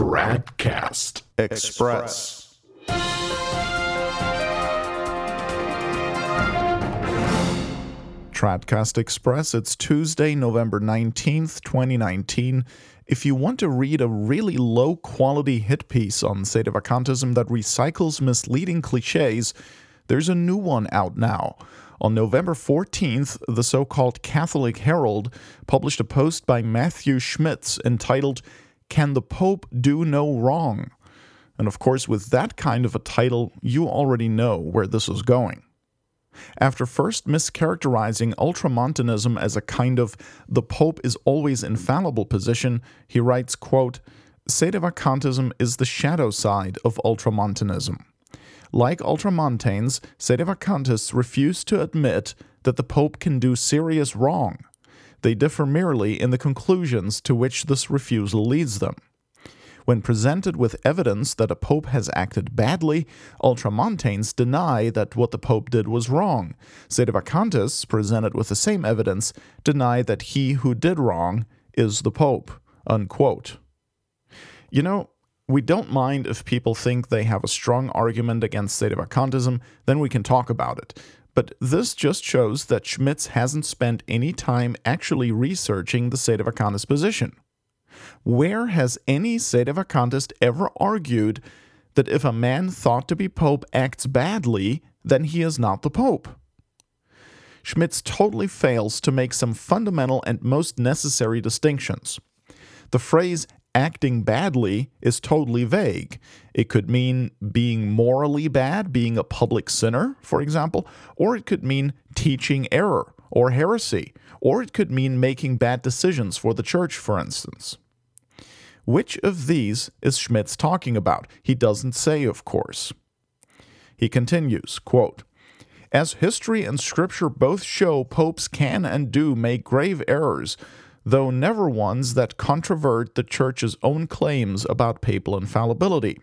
Tradcast Express. Tradcast Express. It's Tuesday, November 19th, 2019. If you want to read a really low quality hit piece on Sedevacantism that recycles misleading cliches, there's a new one out now. On November 14th, the so called Catholic Herald published a post by Matthew Schmitz entitled, Can the Pope Do No Wrong? And of course, with that kind of a title, you already know where this is going. After first mischaracterizing ultramontanism as a kind of the Pope is always infallible position, he writes, quote, Sedevacantism is the shadow side of ultramontanism. Like ultramontanes, Sedevacantists refuse to admit that the Pope can do serious wrong. They differ merely in the conclusions to which this refusal leads them. When presented with evidence that a pope has acted badly, ultramontanes deny that what the pope did was wrong. Sedevacantists, presented with the same evidence, deny that he who did wrong is the pope. Unquote. You know, we don't mind if people think they have a strong argument against Sedevacantism, then we can talk about it. But this just shows that Schmitz hasn't spent any time actually researching the Sedevacantist position. Where has any Sedevacantist ever argued that if a man thought to be pope acts badly, then he is not the pope? Schmitz totally fails to make some fundamental and most necessary distinctions. The phrase acting badly is totally vague. It could mean being morally bad, being a public sinner, for example, or it could mean teaching error or heresy, or it could mean making bad decisions for the church, for instance. Which of these is Schmitz talking about? He doesn't say, of course. He continues, quote, As history and scripture both show, popes can and do make grave errors, though never ones that controvert the Church's own claims about papal infallibility.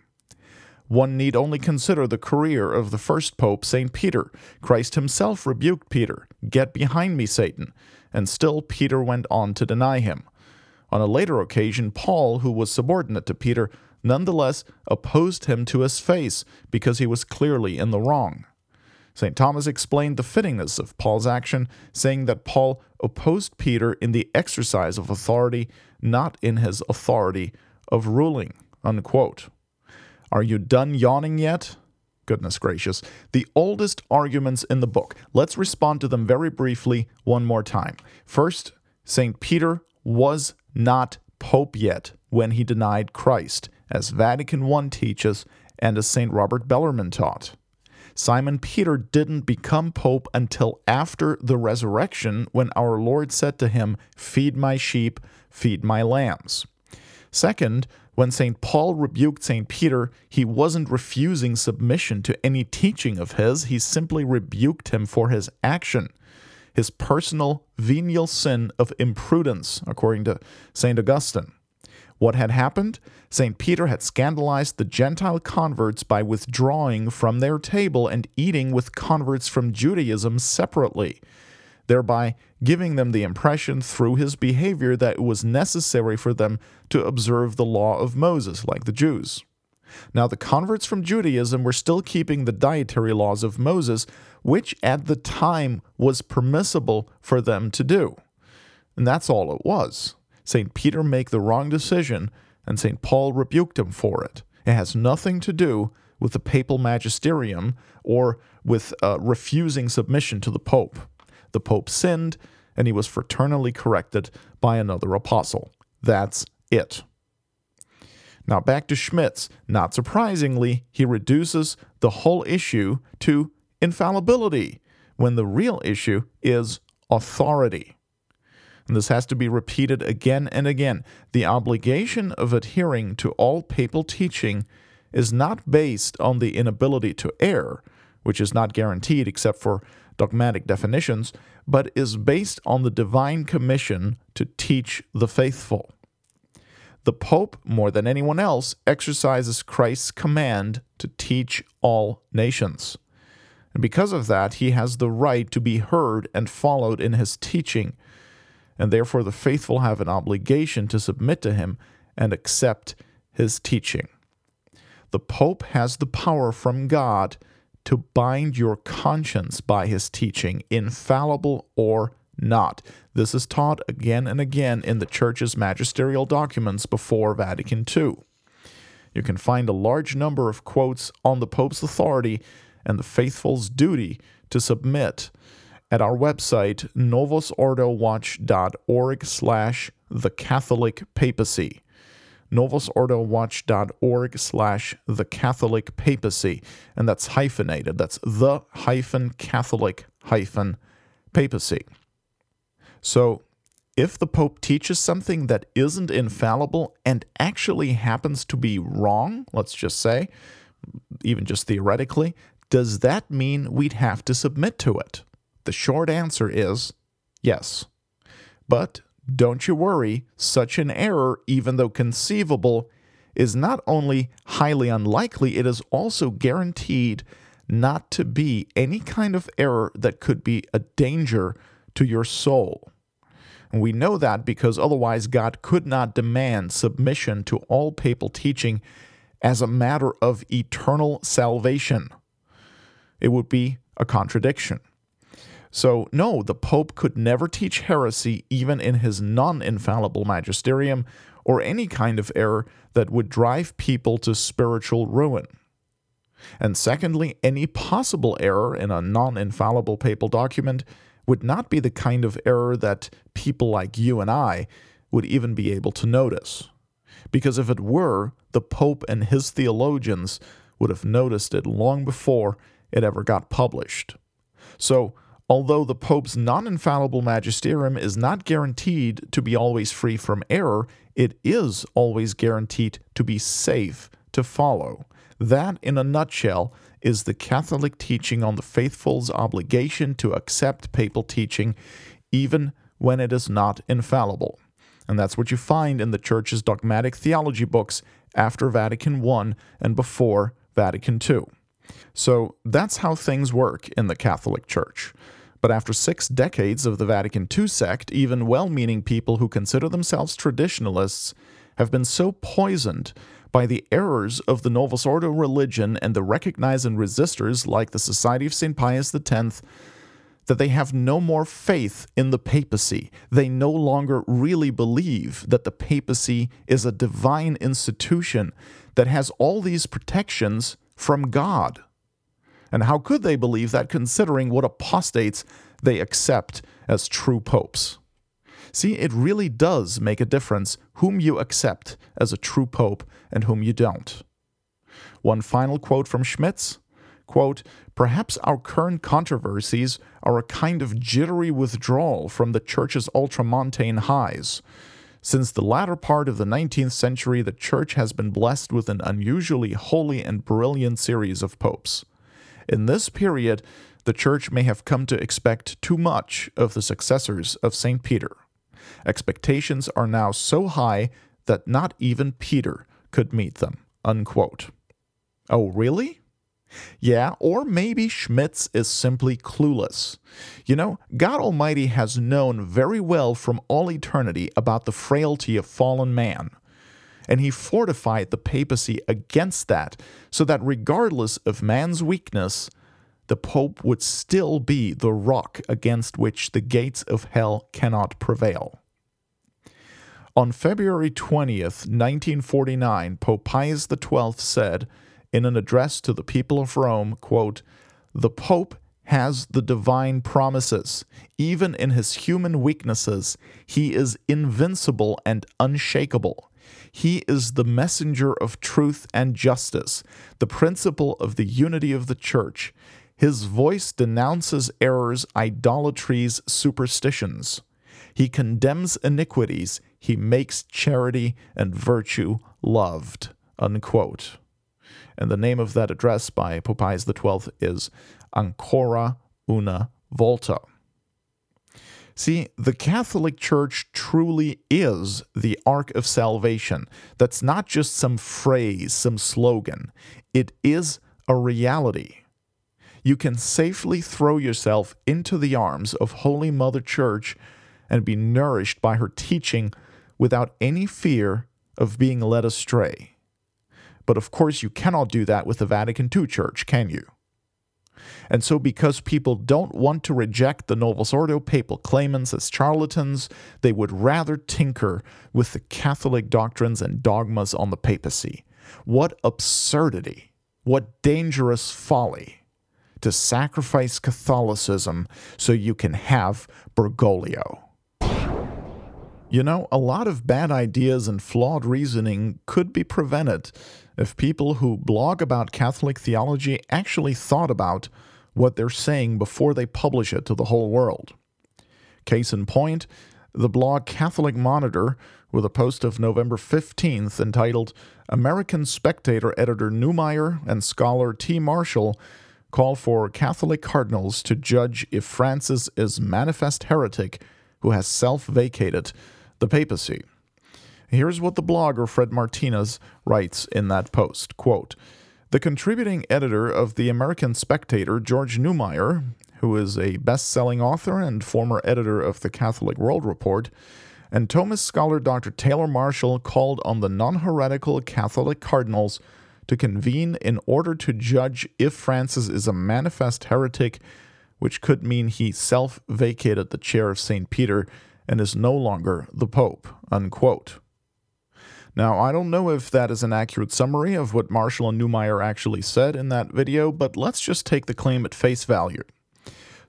One need only consider the career of the first pope, St. Peter. Christ himself rebuked Peter, Get behind me, Satan, and still Peter went on to deny him. On a later occasion, Paul, who was subordinate to Peter, nonetheless opposed him to his face because he was clearly in the wrong. St. Thomas explained the fittingness of Paul's action, saying that Paul opposed Peter in the exercise of authority, not in his authority of ruling. Unquote. Are you done yawning yet? Goodness gracious. The oldest arguments in the book. Let's respond to them very briefly one more time. First, St. Peter was not Pope yet when he denied Christ, as Vatican I teaches and as St. Robert Bellarmine taught. Simon Peter didn't become Pope until after the resurrection when our Lord said to him, Feed my sheep, feed my lambs. Second, when St. Paul rebuked St. Peter, he wasn't refusing submission to any teaching of his, he simply rebuked him for his action, his personal venial sin of imprudence, according to St. Augustine. What had happened? St. Peter had scandalized the Gentile converts by withdrawing from their table and eating with converts from Judaism separately, thereby giving them the impression through his behavior that it was necessary for them to observe the law of Moses, like the Jews. Now, the converts from Judaism were still keeping the dietary laws of Moses, which at the time was permissible for them to do. And that's all it was. St. Peter make the wrong decision, and St. Paul rebuked him for it. It has nothing to do with the papal magisterium or with uh, refusing submission to the Pope. The Pope sinned, and he was fraternally corrected by another apostle. That's it. Now back to Schmitz. Not surprisingly, he reduces the whole issue to infallibility, when the real issue is authority and this has to be repeated again and again. The obligation of adhering to all papal teaching is not based on the inability to err, which is not guaranteed except for dogmatic definitions, but is based on the divine commission to teach the faithful. The Pope, more than anyone else, exercises Christ's command to teach all nations. And because of that, he has the right to be heard and followed in his teaching and therefore the faithful have an obligation to submit to him and accept his teaching. The Pope has the power from God to bind your conscience by his teaching, infallible or not. This is taught again and again in the Church's magisterial documents before Vatican II. You can find a large number of quotes on the Pope's authority and the faithful's duty to submit at our website novusordowatch.org slash the Catholic Papacy novusordowatch.org slash the Catholic Papacy. And that's hyphenated. That's the hyphen Catholic hyphen papacy. So if the Pope teaches something that isn't infallible and actually happens to be wrong, let's just say, even just theoretically, does that mean we'd have to submit to it? The short answer is yes. But don't you worry, such an error, even though conceivable, is not only highly unlikely, it is also guaranteed not to be any kind of error that could be a danger to your soul. And we know that because otherwise God could not demand submission to all papal teaching as a matter of eternal salvation. It would be a contradiction. So, no, the Pope could never teach heresy, even in his non infallible magisterium, or any kind of error that would drive people to spiritual ruin. And secondly, any possible error in a non infallible papal document would not be the kind of error that people like you and I would even be able to notice. Because if it were, the Pope and his theologians would have noticed it long before it ever got published. So, Although the Pope's non infallible magisterium is not guaranteed to be always free from error, it is always guaranteed to be safe to follow. That, in a nutshell, is the Catholic teaching on the faithful's obligation to accept papal teaching, even when it is not infallible. And that's what you find in the Church's dogmatic theology books after Vatican I and before Vatican II. So that's how things work in the Catholic Church. But after six decades of the Vatican II sect, even well meaning people who consider themselves traditionalists have been so poisoned by the errors of the Novus Ordo religion and the recognizing resistors like the Society of St. Pius X that they have no more faith in the papacy. They no longer really believe that the papacy is a divine institution that has all these protections from God. And how could they believe that considering what apostates they accept as true popes? See, it really does make a difference whom you accept as a true pope and whom you don't. One final quote from Schmitz quote, Perhaps our current controversies are a kind of jittery withdrawal from the Church's ultramontane highs. Since the latter part of the 19th century, the Church has been blessed with an unusually holy and brilliant series of popes. In this period, the Church may have come to expect too much of the successors of St. Peter. Expectations are now so high that not even Peter could meet them. Unquote. Oh, really? Yeah, or maybe Schmitz is simply clueless. You know, God Almighty has known very well from all eternity about the frailty of fallen man and he fortified the papacy against that, so that regardless of man's weakness, the Pope would still be the rock against which the gates of hell cannot prevail. On February 20th, 1949, Pope Pius XII said in an address to the people of Rome, quote, The Pope has the divine promises. Even in his human weaknesses, he is invincible and unshakable. He is the messenger of truth and justice, the principle of the unity of the church. His voice denounces errors, idolatries, superstitions. He condemns iniquities. He makes charity and virtue loved. Unquote. And the name of that address by Pope Pius XII is Ancora una volta. See, the Catholic Church truly is the ark of salvation. That's not just some phrase, some slogan. It is a reality. You can safely throw yourself into the arms of Holy Mother Church and be nourished by her teaching without any fear of being led astray. But of course, you cannot do that with the Vatican II Church, can you? And so, because people don't want to reject the Novus Ordo papal claimants as charlatans, they would rather tinker with the Catholic doctrines and dogmas on the papacy. What absurdity! What dangerous folly to sacrifice Catholicism so you can have Bergoglio. You know, a lot of bad ideas and flawed reasoning could be prevented if people who blog about Catholic theology actually thought about what they're saying before they publish it to the whole world. Case in point, the blog Catholic Monitor, with a post of November 15th entitled American Spectator editor Neumayr and scholar T. Marshall call for Catholic cardinals to judge if Francis is manifest heretic who has self vacated the papacy. Here's what the blogger Fred Martinez writes in that post quote, The contributing editor of the American Spectator, George Neumayr, who is a best selling author and former editor of the Catholic World Report, and Thomist scholar Dr. Taylor Marshall called on the non heretical Catholic cardinals to convene in order to judge if Francis is a manifest heretic, which could mean he self vacated the chair of St. Peter and is no longer the Pope. Unquote. Now, I don't know if that is an accurate summary of what Marshall and Neumayr actually said in that video, but let's just take the claim at face value.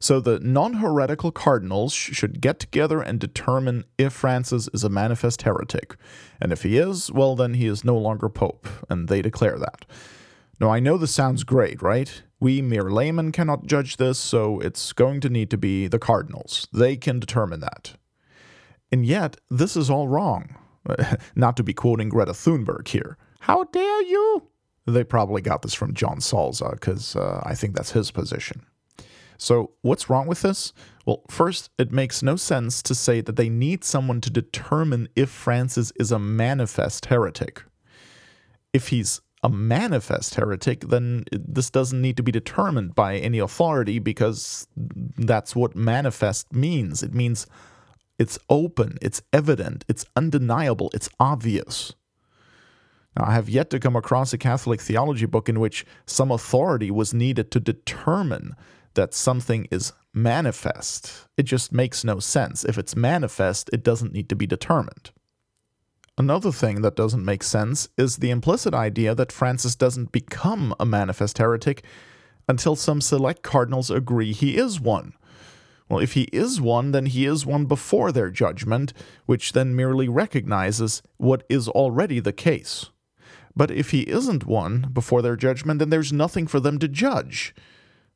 So the non heretical cardinals should get together and determine if Francis is a manifest heretic. And if he is, well, then he is no longer pope, and they declare that. Now, I know this sounds great, right? We mere laymen cannot judge this, so it's going to need to be the cardinals. They can determine that. And yet, this is all wrong. Not to be quoting Greta Thunberg here. How dare you? They probably got this from John Salza, because uh, I think that's his position. So, what's wrong with this? Well, first, it makes no sense to say that they need someone to determine if Francis is a manifest heretic. If he's a manifest heretic, then this doesn't need to be determined by any authority because that's what manifest means. It means it's open, it's evident, it's undeniable, it's obvious. Now, I have yet to come across a Catholic theology book in which some authority was needed to determine that something is manifest. It just makes no sense. If it's manifest, it doesn't need to be determined. Another thing that doesn't make sense is the implicit idea that Francis doesn't become a manifest heretic until some select cardinals agree he is one. Well, if he is one, then he is one before their judgment, which then merely recognizes what is already the case. But if he isn't one before their judgment, then there's nothing for them to judge.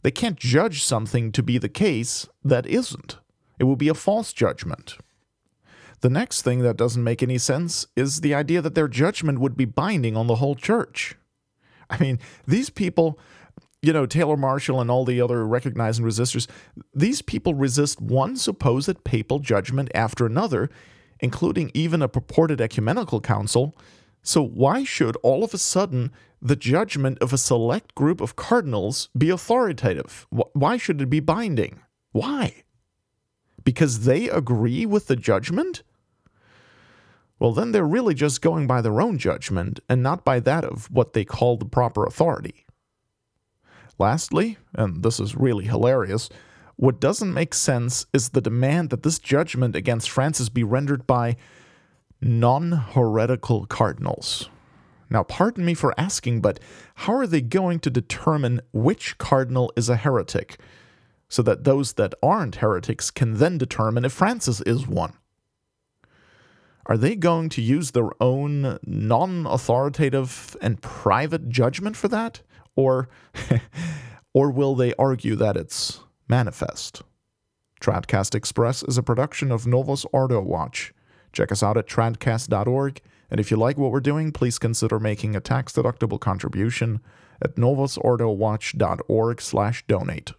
They can't judge something to be the case that isn't. It would be a false judgment. The next thing that doesn't make any sense is the idea that their judgment would be binding on the whole church. I mean, these people you know, Taylor Marshall and all the other recognizing resistors, these people resist one supposed papal judgment after another, including even a purported ecumenical council. So, why should all of a sudden the judgment of a select group of cardinals be authoritative? Why should it be binding? Why? Because they agree with the judgment? Well, then they're really just going by their own judgment and not by that of what they call the proper authority. Lastly, and this is really hilarious, what doesn't make sense is the demand that this judgment against Francis be rendered by non heretical cardinals. Now, pardon me for asking, but how are they going to determine which cardinal is a heretic so that those that aren't heretics can then determine if Francis is one? Are they going to use their own non authoritative and private judgment for that? Or, or will they argue that it's manifest? Tradcast Express is a production of Novus Ordo Watch. Check us out at tradcast.org, and if you like what we're doing, please consider making a tax-deductible contribution at novusordowatch.org slash donate.